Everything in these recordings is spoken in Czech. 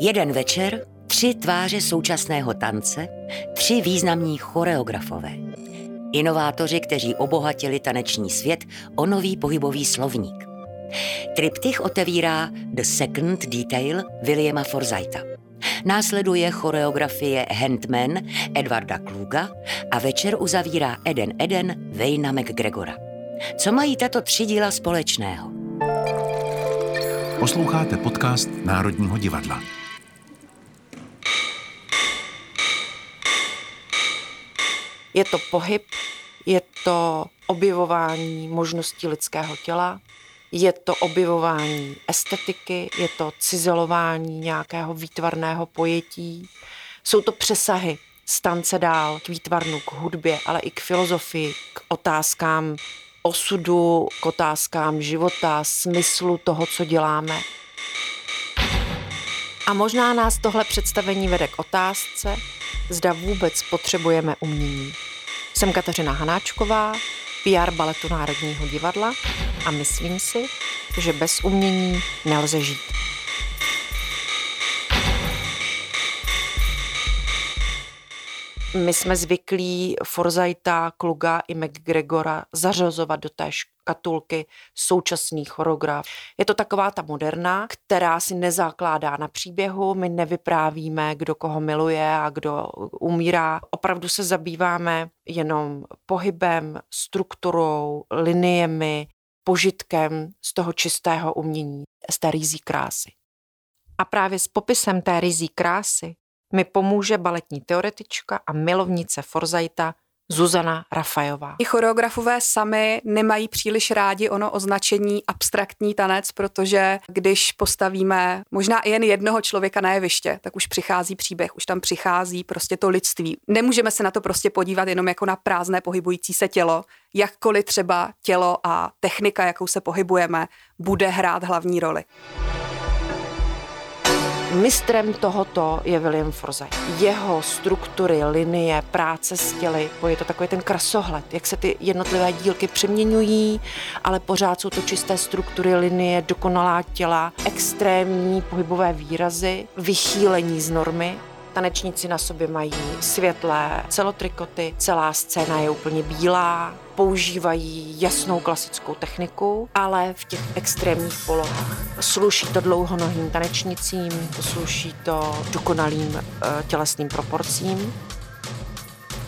Jeden večer, tři tváře současného tance, tři významní choreografové. Inovátoři, kteří obohatili taneční svět o nový pohybový slovník. Triptych otevírá The Second Detail Williama Forsyta. Následuje choreografie Handman Edwarda Kluga a večer uzavírá Eden Eden Vejna McGregora. Co mají tato tři díla společného? Posloucháte podcast Národního divadla. Je to pohyb, je to objevování možností lidského těla, je to objevování estetiky, je to cizelování nějakého výtvarného pojetí. Jsou to přesahy z tance dál k výtvarnu, k hudbě, ale i k filozofii, k otázkám osudu, k otázkám života, smyslu toho, co děláme. A možná nás tohle představení vede k otázce, zda vůbec potřebujeme umění. Jsem Kateřina Hanáčková, PR baletu Národního divadla a myslím si, že bez umění nelze žít. My jsme zvyklí Forsyta, Kluga i McGregora zařazovat do té škatulky současných choreograf. Je to taková ta moderna, která si nezakládá na příběhu, my nevyprávíme, kdo koho miluje a kdo umírá. Opravdu se zabýváme jenom pohybem, strukturou, liniemi, požitkem z toho čistého umění, z té rizí krásy. A právě s popisem té rizí krásy mi pomůže baletní teoretička a milovnice Forzajta Zuzana Rafajová. I choreografové sami nemají příliš rádi ono označení abstraktní tanec, protože když postavíme možná i jen jednoho člověka na jeviště, tak už přichází příběh, už tam přichází prostě to lidství. Nemůžeme se na to prostě podívat jenom jako na prázdné pohybující se tělo, jakkoliv třeba tělo a technika, jakou se pohybujeme, bude hrát hlavní roli. Mistrem tohoto je William Forsyth. Jeho struktury, linie, práce s těly, je to takový ten krasohled, jak se ty jednotlivé dílky přeměňují, ale pořád jsou to čisté struktury, linie, dokonalá těla, extrémní pohybové výrazy, vychýlení z normy, Tanečníci na sobě mají světlé celotrikoty, celá scéna je úplně bílá, používají jasnou klasickou techniku, ale v těch extrémních polohách. Sluší to dlouhonohým tanečnicím, sluší to dokonalým eh, tělesným proporcím.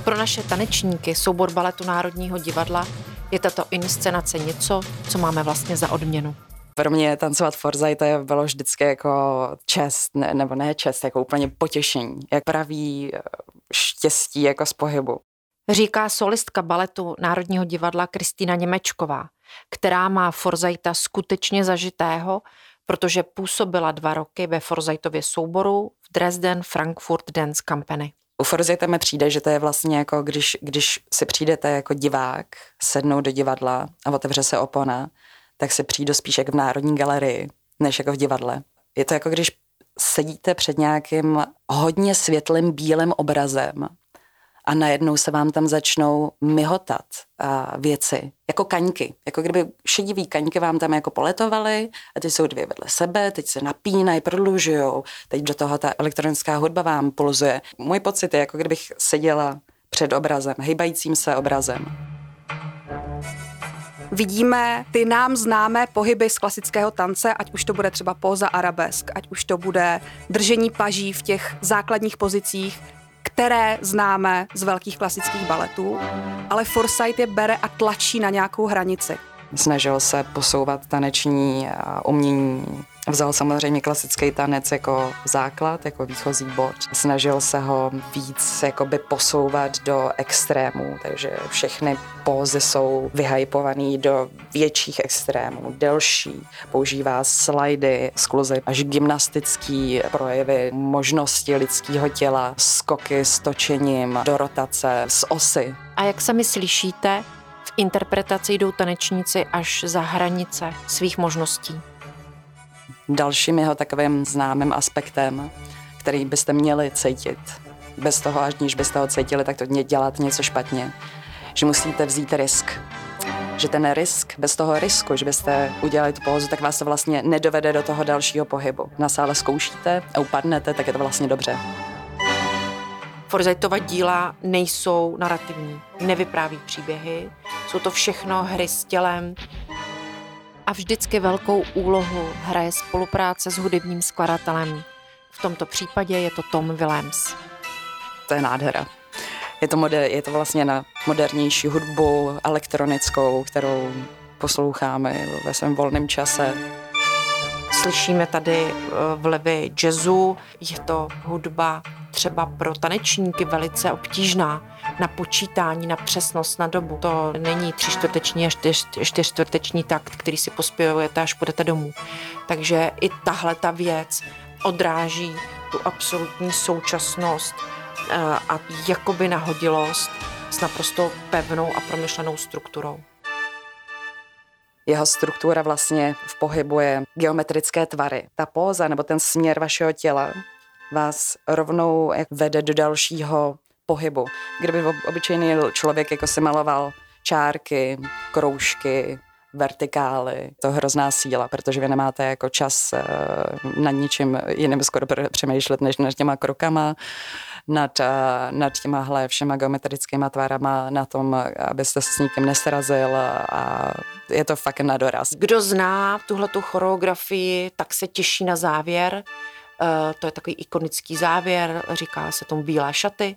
Pro naše tanečníky soubor baletu Národního divadla je tato inscenace něco, co máme vlastně za odměnu. Pro mě tancovat Forza to bylo vždycky jako čest, ne, nebo ne čest, jako úplně potěšení, jak praví eh, štěstí jako z pohybu. Říká solistka baletu Národního divadla Kristýna Němečková, která má Forzajta skutečně zažitého, protože působila dva roky ve Forzajtově souboru v Dresden Frankfurt Dance Company. U Forzajta mi přijde, že to je vlastně jako když, když si přijdete jako divák, sednout do divadla a otevře se opona, tak se přijde spíš jak v Národní galerii, než jako v divadle. Je to jako když sedíte před nějakým hodně světlým bílým obrazem a najednou se vám tam začnou myhotat a věci, jako kaňky. Jako kdyby šedivý kaňky vám tam jako poletovaly a ty jsou dvě vedle sebe, teď se napínají, prodlužují, teď do toho ta elektronická hudba vám pulzuje. Můj pocit je, jako kdybych seděla před obrazem, hýbajícím se obrazem vidíme ty nám známé pohyby z klasického tance, ať už to bude třeba póza arabesk, ať už to bude držení paží v těch základních pozicích, které známe z velkých klasických baletů, ale Forsyth je bere a tlačí na nějakou hranici. Snažil se posouvat taneční umění Vzal samozřejmě klasický tanec jako základ, jako výchozí bod. Snažil se ho víc jakoby posouvat do extrémů, takže všechny pózy jsou vyhypované do větších extrémů, delší. Používá slajdy, skluzy až gymnastický projevy, možnosti lidského těla, skoky s točením, do rotace, z osy. A jak sami slyšíte, v interpretaci jdou tanečníci až za hranice svých možností. Dalším jeho takovým známým aspektem, který byste měli cítit, bez toho, až níž byste ho cítili, tak to dělat něco špatně, že musíte vzít risk. že ten risk, bez toho risku, že byste udělali tu pózu, tak vás to vlastně nedovede do toho dalšího pohybu. Na sále zkoušíte a upadnete, tak je to vlastně dobře. Forsythova díla nejsou narrativní, nevypráví příběhy, jsou to všechno hry s tělem. A vždycky velkou úlohu hraje spolupráce s hudebním skladatelem. V tomto případě je to Tom Willems. To je nádhera. Je to, moder, je to vlastně na modernější hudbu, elektronickou, kterou posloucháme ve svém volném čase. Slyšíme tady eh, vlivy jazzu, je to hudba třeba pro tanečníky velice obtížná na počítání, na přesnost, na dobu. To není tři čtvrteční a čtyř, takt, který si pospěvujete, až půjdete domů. Takže i tahle ta věc odráží tu absolutní současnost eh, a jakoby nahodilost s naprosto pevnou a promyšlenou strukturou. Jeho struktura vlastně v pohybu je geometrické tvary. Ta póza nebo ten směr vašeho těla vás rovnou vede do dalšího pohybu. Kdyby obyčejný člověk jako si maloval čárky, kroužky, vertikály, to hrozná síla, protože vy nemáte jako čas eh, nad ničím jiným skoro přemýšlet, než nad těma krokama, nad, eh, nad těma všema geometrickýma tvarama, na tom, abyste se s nikým nesrazil a je to fakt na doraz. Kdo zná tuhle tu choreografii, tak se těší na závěr. Uh, to je takový ikonický závěr, říká se tomu bílé šaty,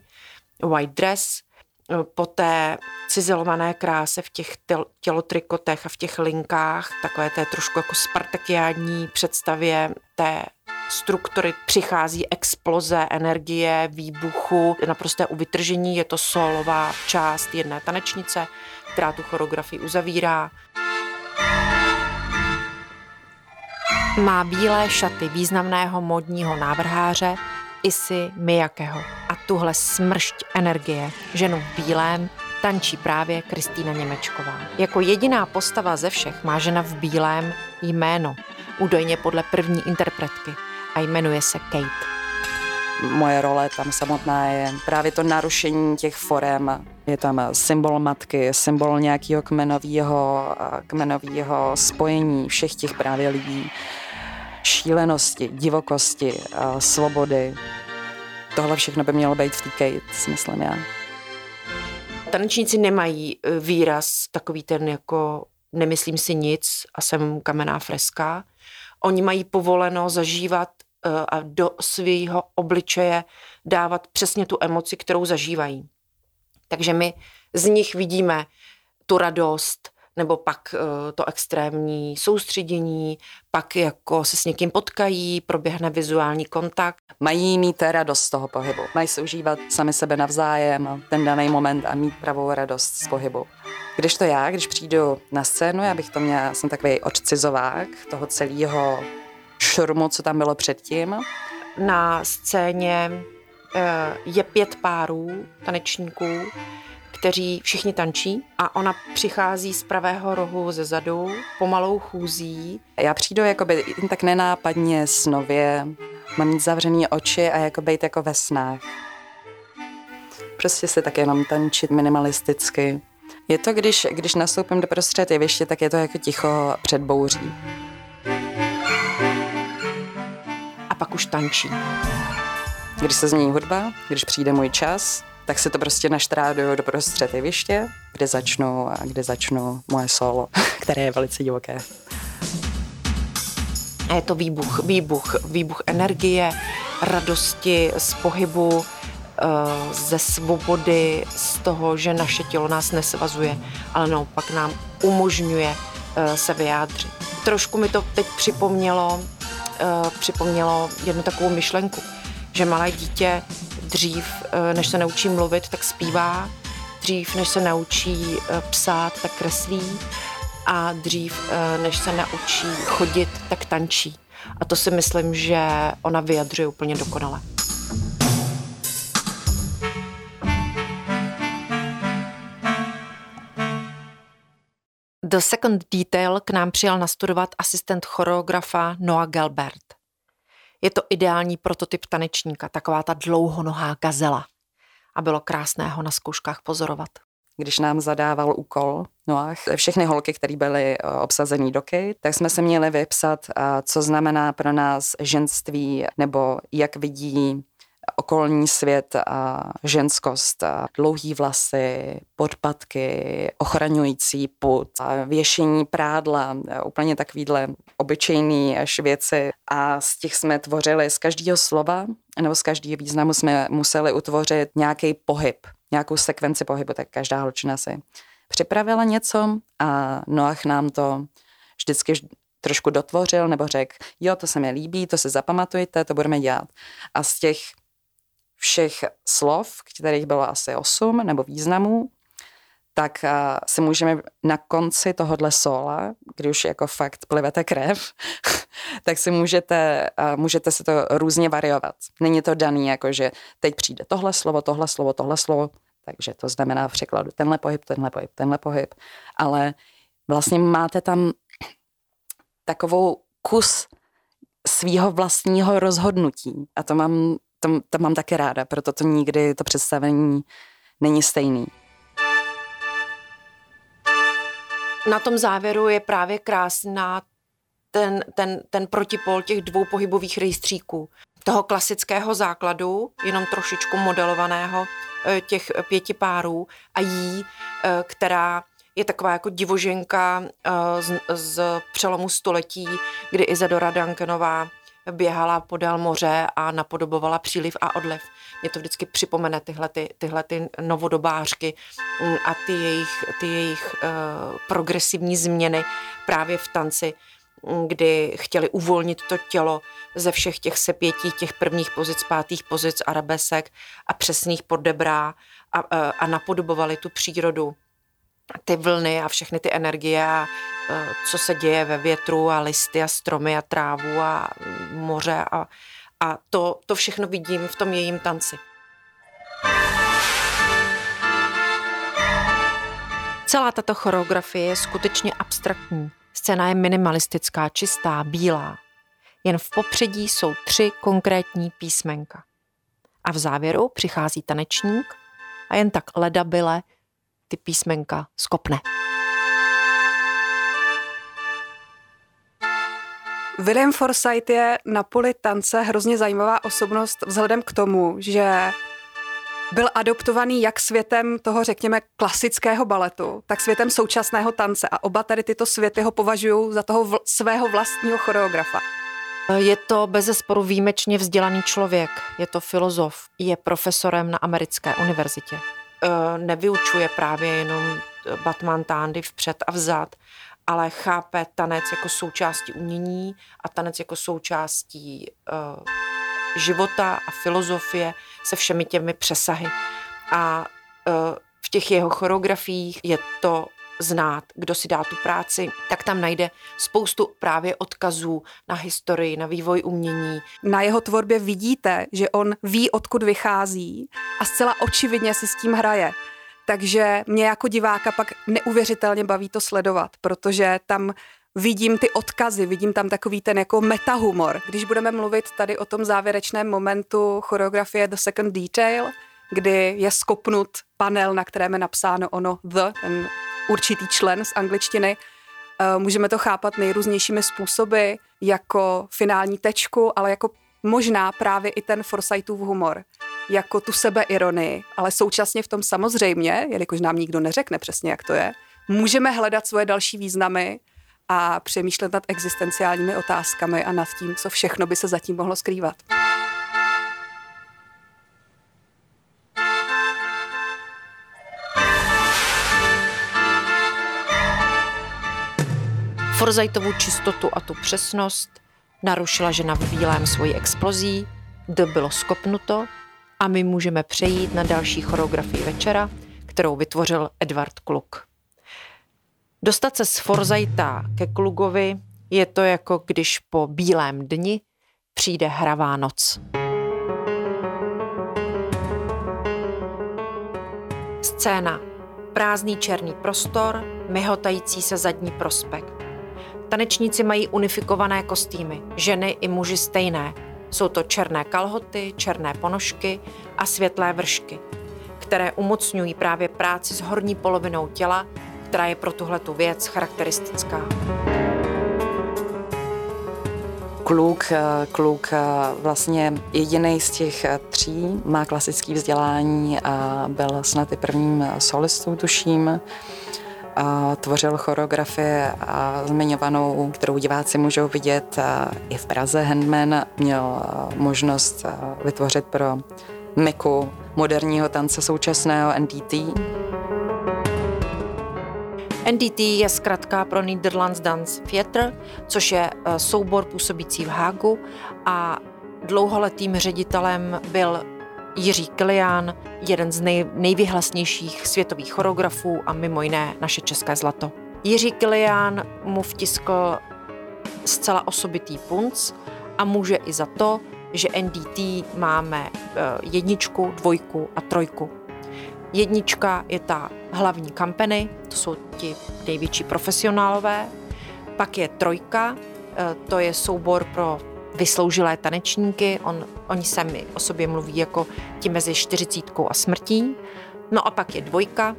white dress, po té cizelované kráse v těch tělotrikotech a v těch linkách, takové té trošku jako spartakiádní představě té struktury přichází exploze energie, výbuchu, naprosté uvytržení, je to solová část jedné tanečnice, která tu choreografii uzavírá. Má bílé šaty významného modního návrháře Isy Miyakeho. A tuhle smršť energie, ženu v bílém, tančí právě Kristýna Němečková. Jako jediná postava ze všech má žena v bílém jméno, údajně podle první interpretky a jmenuje se Kate. Moje role tam samotná je právě to narušení těch forem. Je tam symbol matky, symbol nějakého kmenového, kmenového spojení všech těch právě lidí šílenosti, divokosti, svobody. Tohle všechno by mělo být v té Kate, si myslím já. Tanečníci nemají e, výraz takový ten jako nemyslím si nic a jsem kamenná freska. Oni mají povoleno zažívat a do svého obličeje dávat přesně tu emoci, kterou zažívají. Takže my z nich vidíme tu radost, nebo pak eh, to extrémní soustředění, pak jako se s někým potkají, proběhne vizuální kontakt. Mají mít radost z toho pohybu. Mají se užívat sami sebe navzájem, ten daný moment a mít pravou radost z pohybu. Když to já, když přijdu na scénu, já bych to měla, jsem takový odcizovák toho celého šurmu, co tam bylo předtím. Na scéně eh, je pět párů tanečníků, kteří všichni tančí a ona přichází z pravého rohu ze zadu, pomalou chůzí. Já přijdu jakoby tak nenápadně snově, mám mít zavřený oči a jako být jako ve snách. Prostě si tak jenom tančit minimalisticky. Je to, když, když nastoupím do prostřed jeviště, tak je to jako ticho před bouří. Pak už tančí. Když se změní hudba, když přijde můj čas, tak se to prostě naštráduju do prostřed jeviště, kde začnu a kde začnu moje solo, které je velice divoké. A je to výbuch, výbuch, výbuch energie, radosti z pohybu, eh, ze svobody, z toho, že naše tělo nás nesvazuje, ale naopak nám umožňuje eh, se vyjádřit. Trošku mi to teď připomnělo, připomnělo jednu takovou myšlenku, že malé dítě dřív, eh, než se naučí mluvit, tak zpívá, dřív, než se naučí eh, psát, tak kreslí a dřív, eh, než se naučí chodit, tak tančí. A to si myslím, že ona vyjadřuje úplně dokonale. Do Second Detail k nám přijel nastudovat asistent choreografa Noah Gelbert. Je to ideální prototyp tanečníka, taková ta dlouhonohá gazela. A bylo krásné ho na zkouškách pozorovat. když nám zadával úkol Noach, všechny holky, které byly eh, obsazený doky, tak jsme se měli vypsat, eh, co znamená pro nás ženství, nebo jak vidí okolní svět a ženskost, a dlouhý vlasy, podpatky, ochraňující put, a věšení prádla, úplně takovýhle obyčejný až věci. A z těch jsme tvořili z každého slova nebo z každého významu jsme museli utvořit nějaký pohyb, nějakou sekvenci pohybu, tak každá holčina si připravila něco a Noach nám to vždycky trošku dotvořil nebo řekl, jo, to se mi líbí, to se zapamatujte, to budeme dělat. A z těch všech slov, kterých bylo asi osm, nebo významů, tak si můžeme na konci tohohle sola, kdy už jako fakt plivete krev, tak si můžete, můžete si to různě variovat. Není to daný, jako že teď přijde tohle slovo, tohle slovo, tohle slovo, takže to znamená v překladu tenhle pohyb, tenhle pohyb, tenhle pohyb, ale vlastně máte tam takovou kus svýho vlastního rozhodnutí a to mám to, to mám také ráda, proto to nikdy to představení není stejný. Na tom závěru je právě krásná ten, ten, ten protipol těch dvou pohybových rejstříků. Toho klasického základu, jenom trošičku modelovaného eh, těch pěti párů a jí, eh, která je taková jako divoženka eh, z, z přelomu století, kdy Izadora Duncanová běhala podél moře a napodobovala příliv a odliv. Mě to vždycky připomene tyhle, ty, tyhle ty novodobářky mm, a ty jejich, ty jejich uh, progresivní změny právě v tanci, mm, kdy chtěli uvolnit to tělo ze všech těch sepětí, těch prvních pozic, pátých pozic arabesek a přesných poddebrá a, a, eh, a napodobovali tu přírodu ty vlny a všechny ty energie a e, co se děje ve větru a listy a stromy a trávu a moře a, a to, to všechno vidím v tom jejím tanci. Celá tato choreografie je skutečně abstraktní. Scéna je minimalistická, čistá, bílá. Jen v popředí jsou tři konkrétní písmenka. A v závěru přichází tanečník a jen tak ledabile ty písmenka skopne. William Forsythe je na poli tance hrozně zajímavá osobnost vzhledem k tomu, že byl adoptovaný jak světem toho, řekněme, klasického baletu, tak světem současného tance a oba tady tyto světy ho považují za toho vl- svého vlastního choreografa. Je to bezesporu výjimečně vzdělaný člověk, je to filozof, je profesorem na americké univerzitě. Eh, nevyučuje právě jenom Batman Tandy vpřed a vzad, ale chápe tanec jako součástí umění a tanec jako součástí uh, života a filozofie se všemi těmi přesahy. A uh, v těch jeho choreografiích je to znát, kdo si dá tu práci, tak tam najde spoustu právě odkazů na historii, na vývoj umění. Na jeho tvorbě vidíte, že on ví, odkud vychází a zcela očividně si s tím hraje. Takže mě jako diváka pak neuvěřitelně baví to sledovat, protože tam vidím ty odkazy, vidím tam takový ten jako metahumor. Když budeme mluvit tady o tom závěrečném momentu choreografie The Second Detail, kdy je skopnut panel, na kterém je napsáno ono The, ten určitý člen z angličtiny. Eh, můžeme to chápat nejrůznějšími způsoby, jako finální tečku, ale jako možná právě i ten Forsythův humor, jako tu sebeironii, ale současně v tom samozřejmě, jelikož nám nikdo neřekne přesně, jak to je, můžeme hledat svoje další významy a přemýšlet nad existenciálními otázkami a nad tím, co všechno by se zatím mohlo skrývat. Forzajtovou čistotu a tu přesnost narušila žena v bílém svojí explozí, D bylo skopnuto a my můžeme přejít na další choreografii večera, kterou vytvořil Edward Kluk. Dostat se z Forzajta ke Klugovi je to jako když po bílém dni přijde hravá noc. Scéna. Prázdný černý prostor, myhotající se zadní prospekt. Tanečníci mají unifikované kostýmy, ženy i muži stejné. Jsou to černé kalhoty, černé ponožky a světlé vršky. Které umocňují právě práci s horní polovinou těla, která je pro tuhletu věc charakteristická. Kluk, eh, kluk eh, vlastně jediný z těch eh, tří má klasické vzdělání a byl snad i prvním solistou, tuším. A tvořil choreografie a zmiňovanou, kterou diváci můžou vidět i v Praze. Handman měl možnost vytvořit pro Miku moderního tance současného NDT. NDT je zkratka pro Netherlands Dance Theatre, což je soubor působící v Hágu a dlouholetým ředitelem byl Jiří Kilián, jeden z nej, nejvyhlasnějších světových choreografů a mimo jiné naše české zlato. Jiří Kilián mu vtiskl zcela osobitý punc a může i za to, že NDT máme eh, jedničku, dvojku a trojku. Jednička je ta hlavní kampany, to jsou ti největší profesionálové. Pak je trojka, eh, to je soubor pro vysloužilé tanečníky. On, oni sami o sobě mluví jako ti mezi čtyřicítkou a smrtí. No a pak je dvojka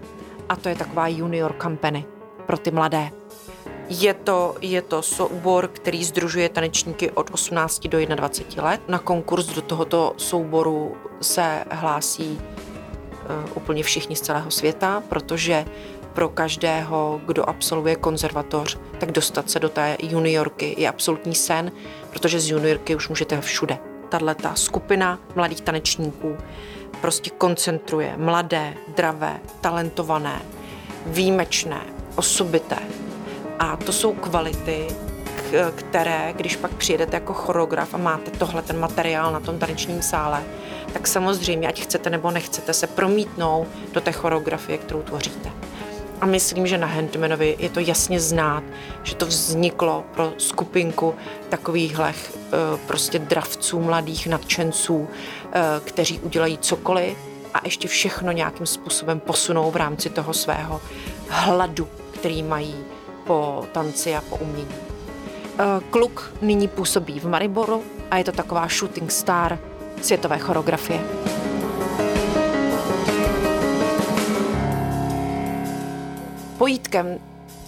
a to je taková junior kampany pro ty mladé. Je to, je to soubor, který združuje tanečníky od 18 do 21 let. Na konkurs do tohoto souboru se hlásí uh, úplně všichni z celého světa, protože pro každého, kdo absolvuje konzervatoř, tak dostat se do té juniorky je absolutní sen, protože z juniorky už můžete všude. Tahle ta skupina mladých tanečníků prostě koncentruje mladé, dravé, talentované, výjimečné, osobité, a to jsou kvality, které, když pak přijedete jako choreograf a máte tohle ten materiál na tom tanečním sále, tak samozřejmě, ať chcete nebo nechcete, se promítnou do té choreografie, kterou tvoříte. A myslím, že na Handmanovi je to jasně znát, že to vzniklo pro skupinku takovýchhle eh, prostě dravců, mladých nadšenců, eh, kteří udělají cokoliv a ještě všechno nějakým způsobem posunou v rámci toho svého hladu, který mají po tanci a po umění. Eh, kluk nyní působí v Mariboru a je to taková shooting star světové choreografie. Pojítkem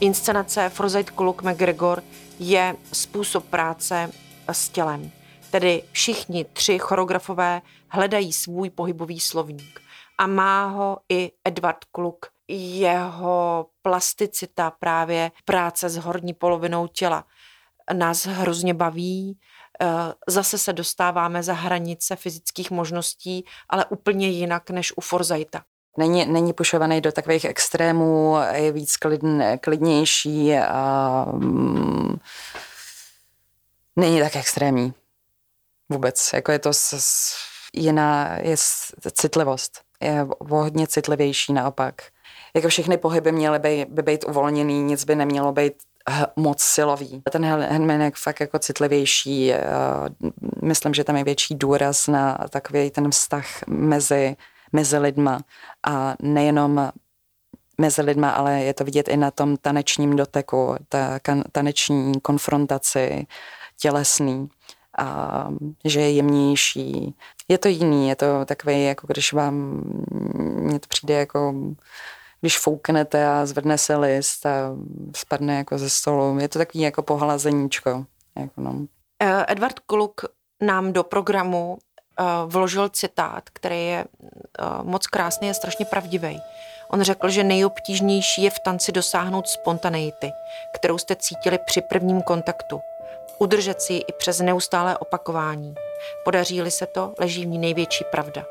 inscenace Frozeit Kluk McGregor je způsob práce s tělem. Tedy všichni tři choreografové hledají svůj pohybový slovník. A má ho i Edward Kluk jeho plasticita, právě práce s horní polovinou těla nás hrozně baví. Eh, zase se dostáváme za hranice fyzických možností, ale úplně jinak než u Forzajta. Není, není pušovaný do takových extrémů, je víc klidn, klidnější a mm, není tak extrémní. Vůbec. Jako je to s, s, jiná, je citlivost. Je hodně citlivější naopak jako všechny pohyby měly by, by být uvolněný, nic by nemělo být moc silový. Ten handman je fakt jako citlivější. Myslím, že tam je větší důraz na takový ten vztah mezi, mezi lidma a nejenom mezi lidma, ale je to vidět i na tom tanečním doteku, ta taneční konfrontaci, tělesný, a že je jemnější. Je to jiný, je to takový, jako když vám, mně to přijde jako když fouknete a zvedne se list a spadne jako ze stolu. Je to takový jako pohlazeníčko. Jako no. Eh, Edward Kluk nám do programu vložil citát, který je uh, moc krásný a strašně pravdivý. On řekl, že nejobtížnější je v tanci dosáhnout spontaneity, kterou jste cítili při prvním kontaktu. Udržet si ji i přes neustálé opakování. Podaří-li se to, leží v ní největší pravda.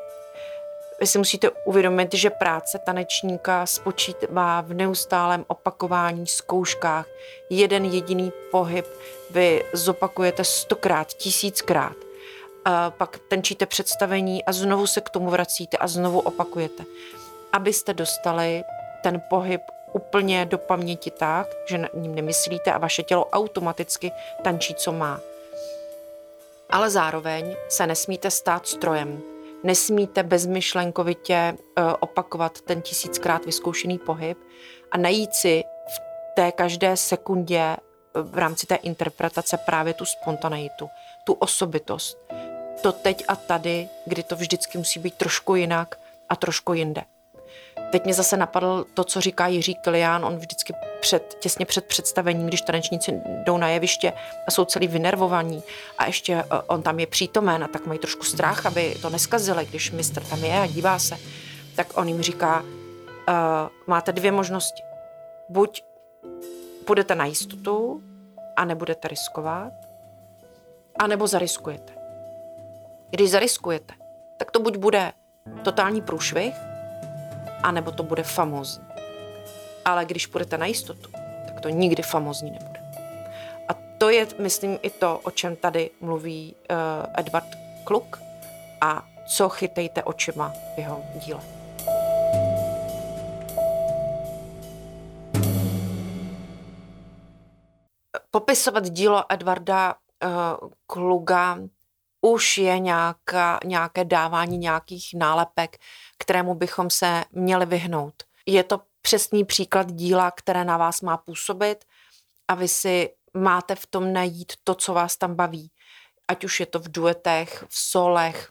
Vy si musíte uvědomit, že práce tanečníka spočítá v neustálém opakování, zkouškách. Jeden jediný pohyb vy zopakujete stokrát, tisíckrát. A pak tenčíte představení a znovu se k tomu vracíte a znovu opakujete. Abyste dostali ten pohyb úplně do paměti tak, že na ním nemyslíte a vaše tělo automaticky tančí, co má. Ale zároveň se nesmíte stát strojem, nesmíte bezmyšlenkovitě eh, opakovat ten tisíckrát vyzkoušený pohyb a najít si v té každé sekundě eh, v rámci té interpretace právě tu spontaneitu, tu osobitost. To teď a tady, kdy to vždycky musí být trošku jinak a trošku jinde. Teď mě zase napadl to, co říká Jiří Kilián, on vždycky před, těsně před představením, když tanečníci jdou na jeviště a jsou celý vynervovaní a ještě eh, on tam je přítomen a tak mají trošku strach, aby to neskazili, když mistr tam je a dívá se, tak on jim říká, uh, máte dvě možnosti. Buď půjdete na jistotu a nebudete riskovat, anebo zariskujete. Když zariskujete, tak to buď bude totální průšvih, anebo to bude famózní. Ale když půjdete na jistotu, tak to nikdy famózní nebude. A to je, myslím, i to, o čem tady mluví uh, Edward Kluk a co chytejte očima v jeho díle. Popisovat dílo Edwarda uh, Kluga už je nějaká, nějaké dávání nějakých nálepek, kterému bychom se měli vyhnout. Je to přesný příklad díla, které na vás má působit a vy si máte v tom najít to, co vás tam baví. Ať už je to v duetech, v solech,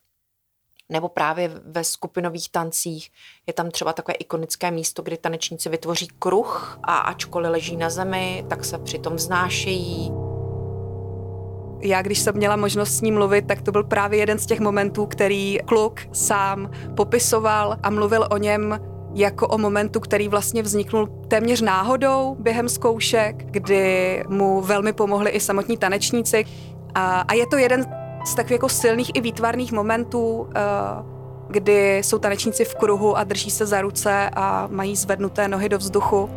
nebo právě ve skupinových tancích. Je tam třeba takové ikonické místo, kdy tanečníci vytvoří kruh a ačkoliv leží na zemi, tak se přitom vznášejí já, když jsem měla možnost s ním mluvit, tak to byl právě jeden z těch momentů, který kluk sám popisoval a mluvil o něm jako o momentu, který vlastně vzniknul téměř náhodou během zkoušek, kdy mu velmi pomohli i samotní tanečníci. A, a je to jeden z takových jako silných i výtvarných momentů, uh, kdy jsou tanečníci v kruhu a drží se za ruce a mají zvednuté nohy do vzduchu.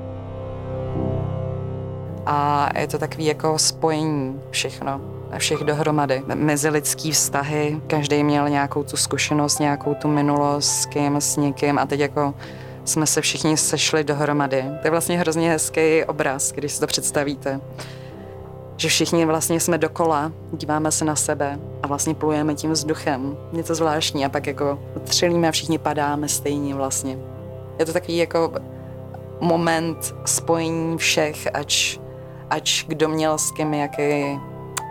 A je to takový jako spojení všechno všech dohromady. Mezilidský vztahy, každý měl nějakou tu zkušenost, nějakou tu minulost s kým, s někým a teď jako jsme se všichni sešli dohromady. To je vlastně hrozně hezký obraz, když si to představíte. Že všichni vlastně jsme dokola, díváme se na sebe a vlastně plujeme tím vzduchem. To zvláštní a pak jako třelíme a všichni padáme stejně vlastně. Je to takový jako moment spojení všech, ač, ač kdo měl s kým jaký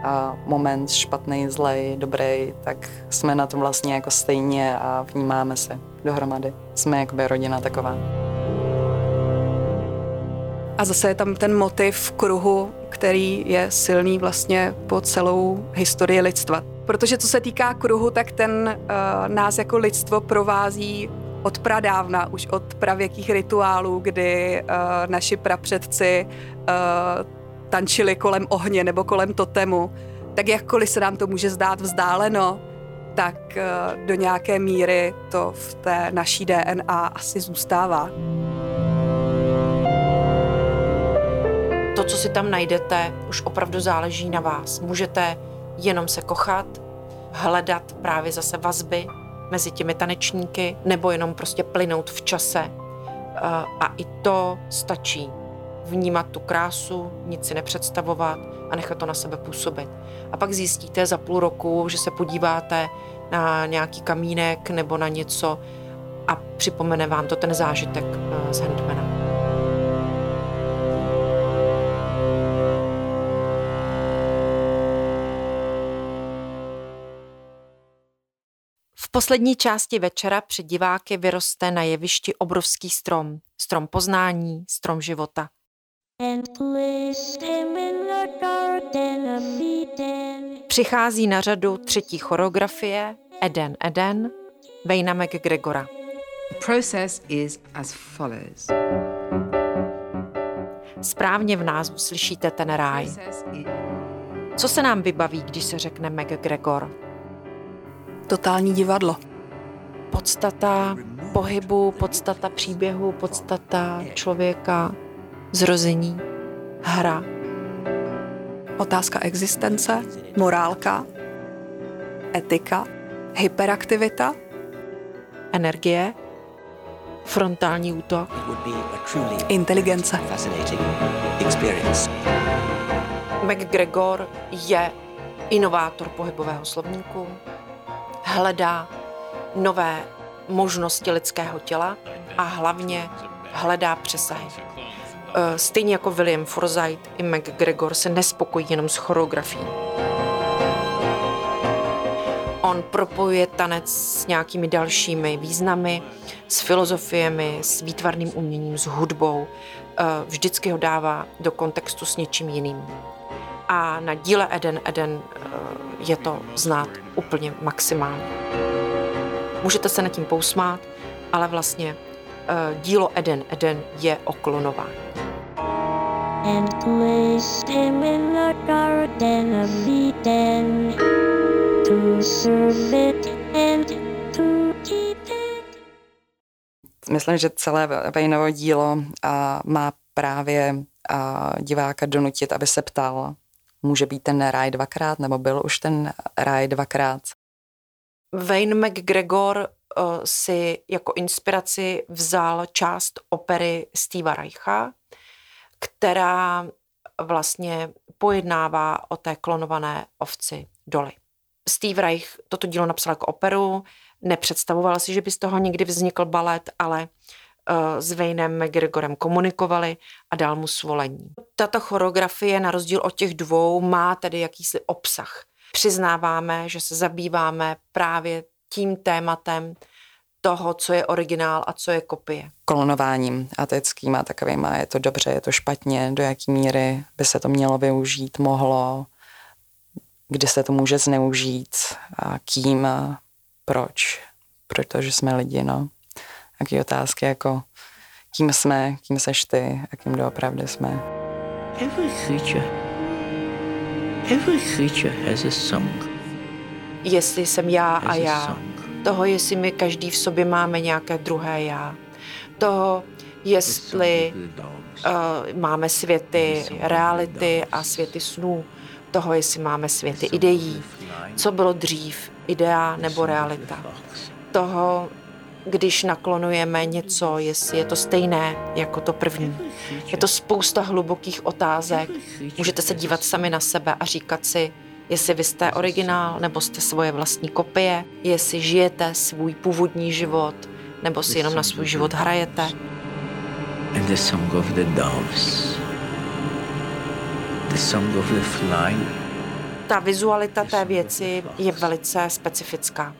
a moment špatný, zlej, dobrý, tak jsme na tom vlastně jako stejně a vnímáme se dohromady. Jsme jakoby rodina taková. A zase je tam ten motiv kruhu, který je silný vlastně po celou historii lidstva. Protože co se týká kruhu, tak ten uh, nás jako lidstvo provází od pradávna, už od pravěkých rituálů, kdy uh, naši prapředci uh, tančili kolem ohně nebo kolem totemu, tak jakkoliv se nám to může zdát vzdáleno, tak eh, do nějaké míry to v té naší DNA asi zůstává. To, co si tam najdete, už opravdu záleží na vás. Můžete jenom se kochat, hledat právě zase vazby mezi těmi tanečníky, nebo jenom prostě plynout v čase. Eh, a i to stačí vnímat tu krásu, nic si nepředstavovat a nechat to na sebe působit. A pak zjistíte za půl roku, že se podíváte na nějaký kamínek nebo na něco a připomene vám to ten zážitek eh, z Handmana. V poslední části večera před diváky vyroste na jevišti obrovský strom. Strom poznání, strom života. Přichází na řadu třetí choreografie Eden Eden Vejna McGregora. The process is as follows. Správně v názvu slyšíte ten ráj. Co se nám vybaví, když se řekne McGregor? Totální divadlo. Podstata pohybu, podstata příběhu, podstata člověka, zrození, hra. Otázka existence, morálka, etika, hyperaktivita, energie, frontální útok, inteligence. McGregor je inovátor pohybového slovníku, hledá nové možnosti lidského těla a hlavně hledá přesahy. Eh, stejně jako William Forsythe i McGregor se nespokojí jenom s choreografií. On propojuje tanec s nějakými dalšími významy, s filozofiemi, s výtvarným uměním, s hudbou. Eh, vždycky ho dává do kontextu s něčím jiným. A na díle Eden Eden eh, je to znát úplně maximálně. Můžete se nad tím pousmát, ale vlastně dílo Eden Eden je o klonování. And placed him in the garden of Eden to serve it and to keep it. Myslím, že celé Vejnovo dílo a, má právě a, diváka donutit, aby se ptal, může být ten ráj dvakrát, nebo byl už ten ráj dvakrát. Wayne McGregor uh, si jako inspiraci vzal část opery Steva Reicha, která vlastně pojednává o té klonované ovci Dolly. Steve Reich toto dílo napsal jako operu, nepředstavoval si, že by z toho někdy vznikl balet, ale uh, s Waynem McGregorem komunikovali a dal mu svolení. Tato choreografie na rozdíl od těch dvou má tedy jakýsi obsah. Přiznáváme, že se zabýváme právě tím tématem toho, co je originál a co je kopie. Klonováním atickýma takovýma, je to dobře, je to špatně, do jaký míry by se to mělo využít, mohlo, kdy se to může zneužít a kým, a proč, protože jsme lidi, no. Jaký otázky jako kým jsme, kým seš ty a kým doopravdy jsme. Every creature, every creature has a song jestli jsem já a já, toho, jestli my každý v sobě máme nějaké druhé já, toho, jestli uh, máme světy reality a světy snů, toho, jestli máme světy ideí, co bylo dřív, idea nebo realita, toho, když naklonujeme něco, jestli je to stejné jako to první. Je to spousta hlubokých otázek. Můžete se dívat sami na sebe a říkat si, jestli vy jste originál nebo jste svoje vlastní kopie, jestli žijete svůj původní život nebo si jenom na svůj život hrajete. And the song of the doves. The song of the fly. Ta vizualita té věci je velice specifická.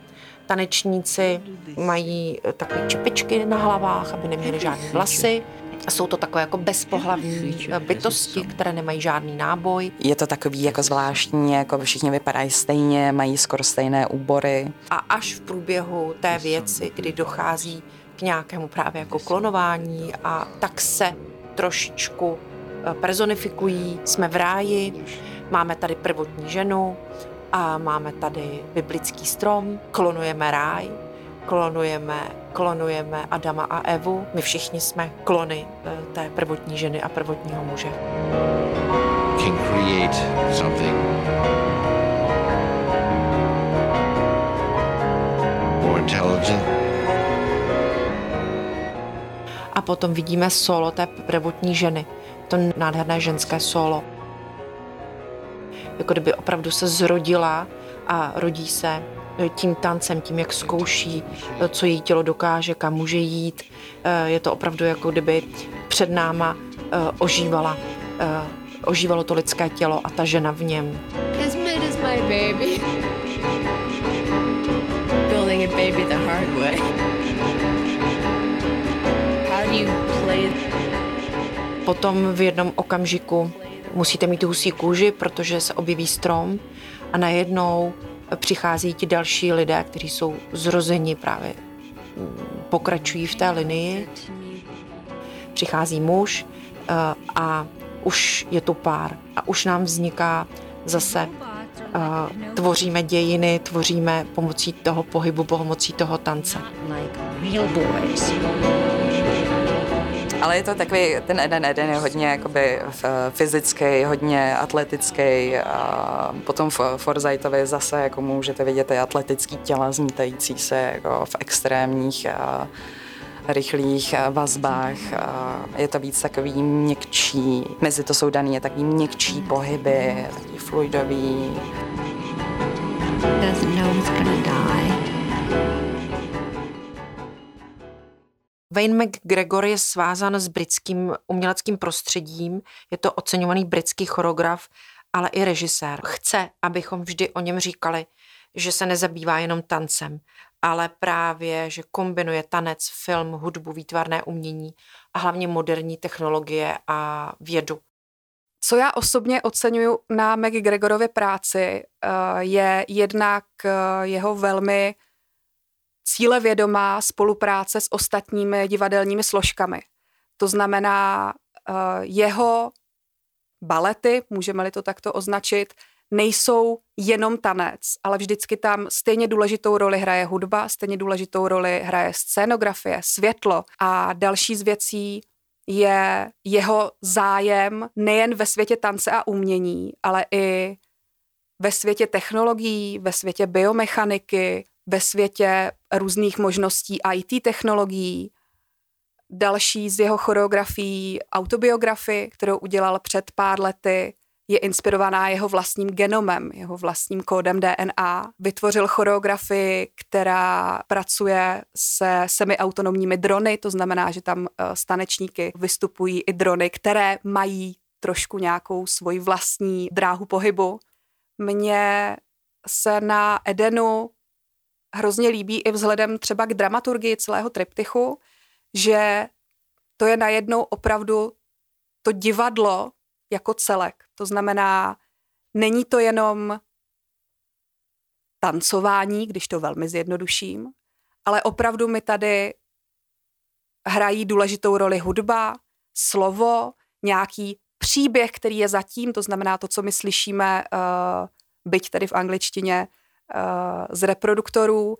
Tanečníci mají takové čepičky na hlavách, aby neměli žádné vlasy. Jsou to takové jako bezpohlavní bytosti, které nemají žádný náboj. Je to takový jako zvláštní, jako všichni vypadají stejně, mají skoro stejné úbory. A až v průběhu té věci, kdy dochází k nějakému právě jako klonování a tak se trošičku eh, personifikují, jsme v ráji, máme tady prvotní ženu a máme tady biblický strom, klonujeme ráj, klonujeme, klonujeme Adama a Evu. My všichni jsme klony eh, té prvotní ženy a prvotního muže. Can create something more intelligent. A potom vidíme solo té prvotní ženy, to nádherné ženské solo. Jako kdyby opravdu se zrodila a rodí se tím tancem, tím, jak zkouší, co její tělo dokáže, kam může jít. Eh, je to opravdu jako kdyby před náma eh, ožívala, eh, ožívalo to lidské tělo a ta žena v něm. Potom v jednom okamžiku musíte mít husí kůži, protože se objeví strom a najednou přichází ti další lidé, kteří jsou zrozeni právě, mm, pokračují v té linii. Přichází muž eh, a už je tu pár a už nám vzniká zase uh, tvoříme dějiny, tvoříme pomocí toho pohybu, pomocí toho tance. Like real boys. Ale je to takový, ten Eden Eden je hodně jakoby fyzický, hodně atletický a potom v Forsythovi zase jako můžete vidět ty atletický těla zmítající se jako v extrémních a rychlých vazbách. A je to víc takový měkčí, mezi to jsou daný takový měkčí pohyby, takový fluidový. Doesn't know gonna die. Wayne McGregor je svázan s britským uměleckým prostředím, je to oceňovaný britský choreograf, ale i režisér. Chce, abychom vždy o něm říkali, že se nezabývá jenom tancem, ale právě, že kombinuje tanec, film, hudbu, výtvarné umění a hlavně moderní technologie a vědu. Co já osobně oceňuju na McGregorově práci, eh, je jednak eh, jeho velmi cílevědomá spolupráce s ostatními divadelními složkami. To znamená, eh, jeho balety, můžeme-li to takto označit, nejsou jenom tanec, ale vždycky tam stejně důležitou roli hraje hudba, stejně důležitou roli hraje scénografie, světlo a další z věcí je jeho zájem nejen ve světě tance a umění, ale i ve světě technologií, ve světě biomechaniky, ve světě různých možností IT technologií. Další z jeho choreografií autobiografii, kterou udělal před pár lety, je inspirovaná jeho vlastním genomem, jeho vlastním kódem DNA. Vytvořil choreografii, která pracuje se semiautonomními drony, to znamená, že tam eh, stanečníky vystupují i drony, které mají trošku nějakou svoji vlastní dráhu pohybu. Mně se na Edenu hrozně líbí i vzhledem třeba k dramaturgii celého triptychu, že to je najednou opravdu to divadlo jako celek. To znamená, není to jenom tancování, když to velmi zjednoduším, ale opravdu mi tady hrají důležitou roli hudba, slovo, nějaký příběh, který je zatím, to znamená to, co my slyšíme, uh, byť tedy v angličtině, z reproduktorů.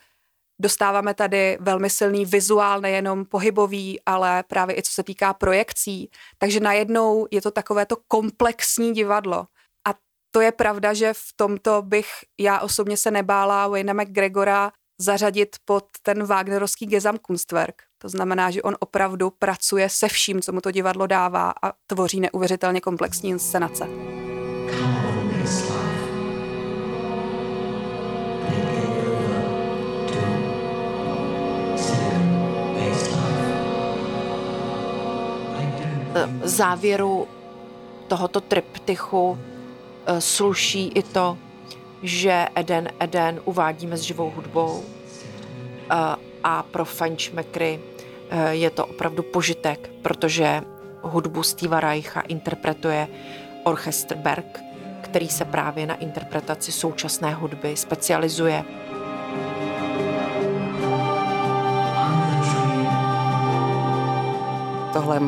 Dostáváme tady velmi silný vizuál, nejenom pohybový, ale právě i co se týká projekcí. Takže najednou je to takovéto komplexní divadlo. A to je pravda, že v tomto bych já osobně se nebála Wayne McGregora zařadit pod ten Wagnerovský Gesamtkunstwerk. To znamená, že on opravdu pracuje se vším, co mu to divadlo dává a tvoří neuvěřitelně komplexní inscenace. Závěru tohoto triptychu eh, sluší i to, že Eden Eden uvádíme s živou hudbou eh, a pro fančmekry eh, je to opravdu požitek, protože hudbu Steva Reicha interpretuje orchestr Berg, který se právě na interpretaci současné hudby specializuje. Tohle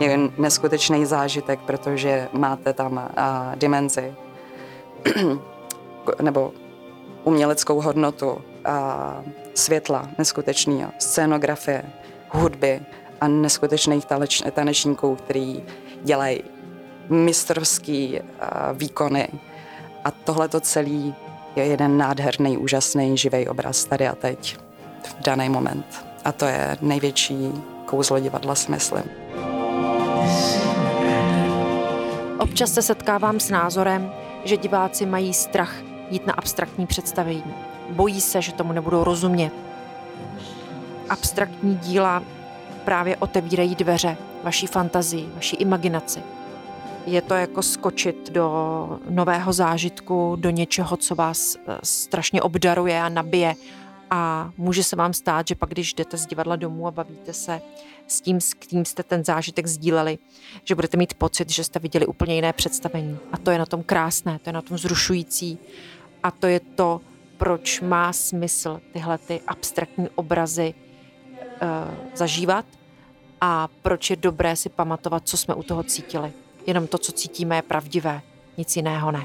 je neskutečný zážitek, protože máte tam a, dimenzi nebo uměleckou hodnotu a světla neskutečný, scénografie, hudby a neskutečných taneč, tanečníků, který dělají mistrovský a, výkony. A tohle to celý je jeden nádherný, úžasný, živý obraz tady a teď, v daný moment. A to je největší kouzlo divadla, si myslím. Občas se setkávám s názorem, že diváci mají strach jít na abstraktní představení. Bojí se, že tomu nebudou rozumět. Abstraktní díla právě otevírají dveře vaší fantazii, vaší imaginaci. Je to jako skočit do nového zážitku, do něčeho, co vás eh, strašně obdaruje a nabije. A může se vám stát, že pak, když jdete z divadla domů a bavíte se s tím, s kým jste ten zážitek sdíleli, že budete mít pocit, že jste viděli úplně jiné představení. A to je na tom krásné, to je na tom zrušující. A to je to, proč má smysl tyhle ty abstraktní obrazy uh, zažívat a proč je dobré si pamatovat, co jsme u toho cítili. Jenom to, co cítíme, je pravdivé, nic jiného ne.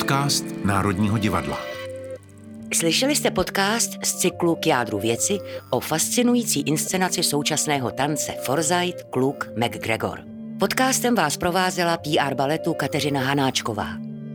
Podcast Národního divadla. Slyšeli jste podcast z cyklu K jádru věci o fascinující inscenaci současného tance Forsyth Kluk McGregor. Podcastem vás provázela PR baletu Kateřina Hanáčková.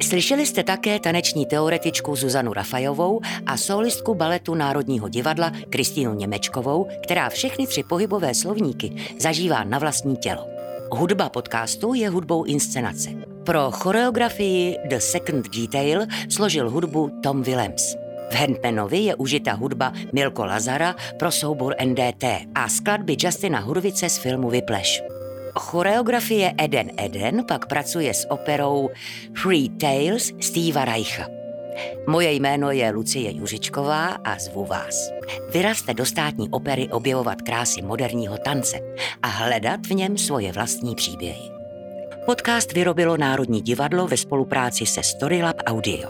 Slyšeli jste také taneční teoretičku Zuzanu Rafajovou a solistku baletu Národního divadla Kristýnu Němečkovou, která všechny tři pohybové slovníky zažívá na vlastní tělo. Hudba podcastu je hudbou inscenace. Pro choreografii The Second Detail složil hudbu Tom Willems. V Handmanovi je užita hudba Milko Lazara pro soubor NDT a skladby Justina Hurvice z filmu Vypleš. Choreografie Eden Eden pak pracuje s operou Free Tales Steva Reicha. Moje jméno je Lucie Juřičková a zvu vás. Vyrazte do státní opery objevovat krásy moderního tance a hledat v něm svoje vlastní příběhy. Podcast vyrobilo Národní divadlo ve spolupráci se Storylab Audio.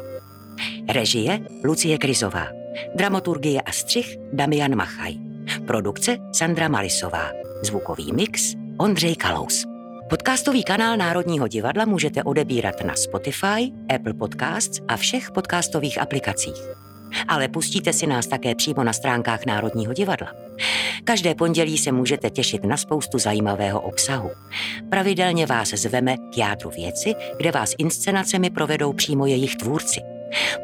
Režie Lucie Krizová. Dramaturgie a střih Damian Machaj. Produkce Sandra Malisová. Zvukový mix Ondřej Kalous. Podcastový kanál Národního divadla můžete odebírat na Spotify, Apple Podcasts a všech podcastových aplikacích. Ale pustíte si nás také přímo na stránkách Národního divadla. Každé pondělí se můžete těšit na spoustu zajímavého obsahu. Pravidelně vás zveme k jádru věci, kde vás inscenacemi provedou přímo jejich tvůrci.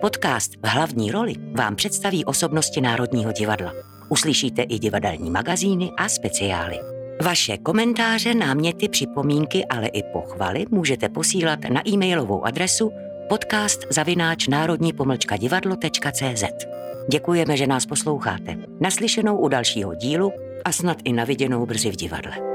Podcast v hlavní roli vám představí osobnosti Národního divadla. Uslyšíte i divadelní magazíny a speciály. Vaše komentáře, náměty, připomínky, ale i pochvaly můžete posílat na e-mailovou adresu podcast zavináč národní pomlčka divadlo.cz. Děkujeme, že nás posloucháte. Naslyšenou u dalšího dílu a snad i naviděnou brzy v divadle.